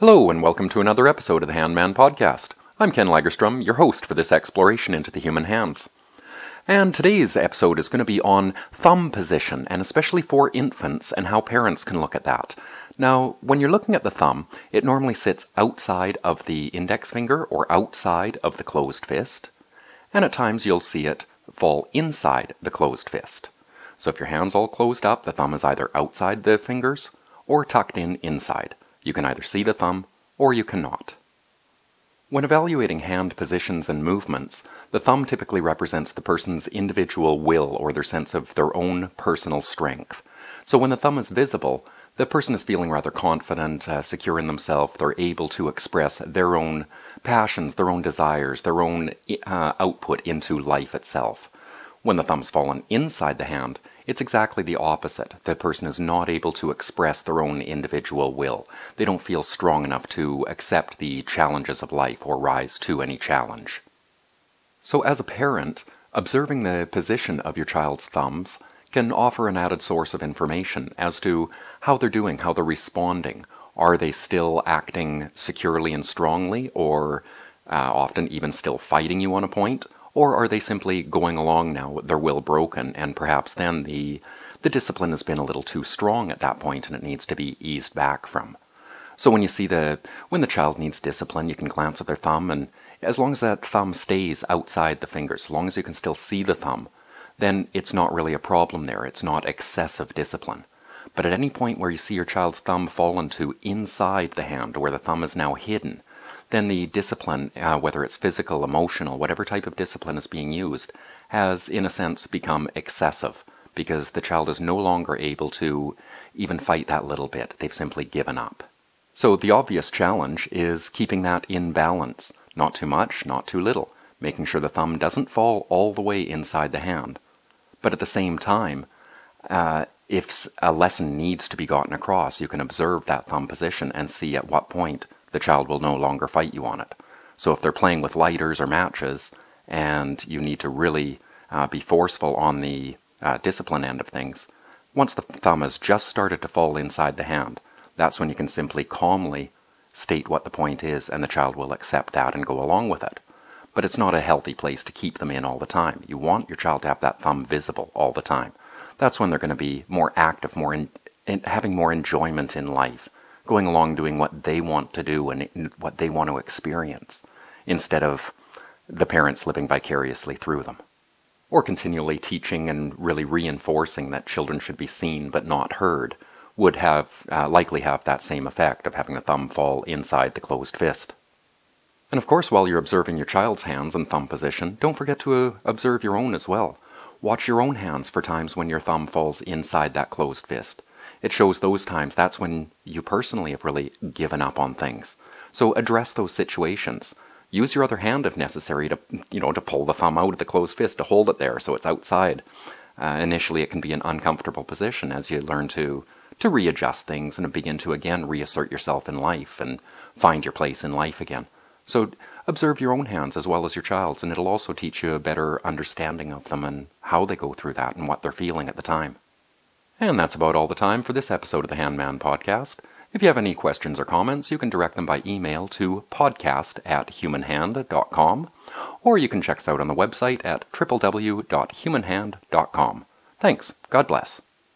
Hello, and welcome to another episode of the Handman Podcast. I'm Ken Lagerstrom, your host for this exploration into the human hands. And today's episode is going to be on thumb position, and especially for infants, and how parents can look at that. Now, when you're looking at the thumb, it normally sits outside of the index finger or outside of the closed fist, and at times you'll see it fall inside the closed fist. So if your hand's all closed up, the thumb is either outside the fingers or tucked in inside. You can either see the thumb or you cannot. When evaluating hand positions and movements, the thumb typically represents the person's individual will or their sense of their own personal strength. So when the thumb is visible, the person is feeling rather confident, uh, secure in themselves. They're able to express their own passions, their own desires, their own uh, output into life itself. When the thumb's fallen inside the hand, it's exactly the opposite. The person is not able to express their own individual will. They don't feel strong enough to accept the challenges of life or rise to any challenge. So, as a parent, observing the position of your child's thumbs can offer an added source of information as to how they're doing, how they're responding. Are they still acting securely and strongly, or uh, often even still fighting you on a point? Or are they simply going along now with their will broken and perhaps then the, the discipline has been a little too strong at that point and it needs to be eased back from? So when you see the, when the child needs discipline, you can glance at their thumb and as long as that thumb stays outside the fingers, as long as you can still see the thumb, then it's not really a problem there. It's not excessive discipline. But at any point where you see your child's thumb fall into inside the hand, where the thumb is now hidden, then the discipline, uh, whether it's physical, emotional, whatever type of discipline is being used, has in a sense become excessive because the child is no longer able to even fight that little bit. They've simply given up. So the obvious challenge is keeping that in balance. Not too much, not too little. Making sure the thumb doesn't fall all the way inside the hand. But at the same time, uh, if a lesson needs to be gotten across, you can observe that thumb position and see at what point the child will no longer fight you on it. So if they're playing with lighters or matches and you need to really uh, be forceful on the uh, discipline end of things, once the thumb has just started to fall inside the hand, that's when you can simply calmly state what the point is and the child will accept that and go along with it. But it's not a healthy place to keep them in all the time. You want your child to have that thumb visible all the time. That's when they're going to be more active, more in, in, having more enjoyment in life going along doing what they want to do and what they want to experience instead of the parents living vicariously through them. Or continually teaching and really reinforcing that children should be seen but not heard would have uh, likely have that same effect of having the thumb fall inside the closed fist. And of course, while you're observing your child's hands and thumb position, don't forget to uh, observe your own as well. Watch your own hands for times when your thumb falls inside that closed fist it shows those times that's when you personally have really given up on things. So address those situations. Use your other hand if necessary to, you know, to pull the thumb out of the closed fist to hold it there so it's outside. Uh, initially, it can be an uncomfortable position as you learn to to readjust things and begin to again reassert yourself in life and find your place in life again. So observe your own hands as well as your child's, and it'll also teach you a better understanding of them and how they go through that and what they're feeling at the time. And that's about all the time for this episode of the Handman Podcast. If you have any questions or comments, you can direct them by email to podcast at humanhand.com, or you can check us out on the website at www.humanhand.com. Thanks. God bless.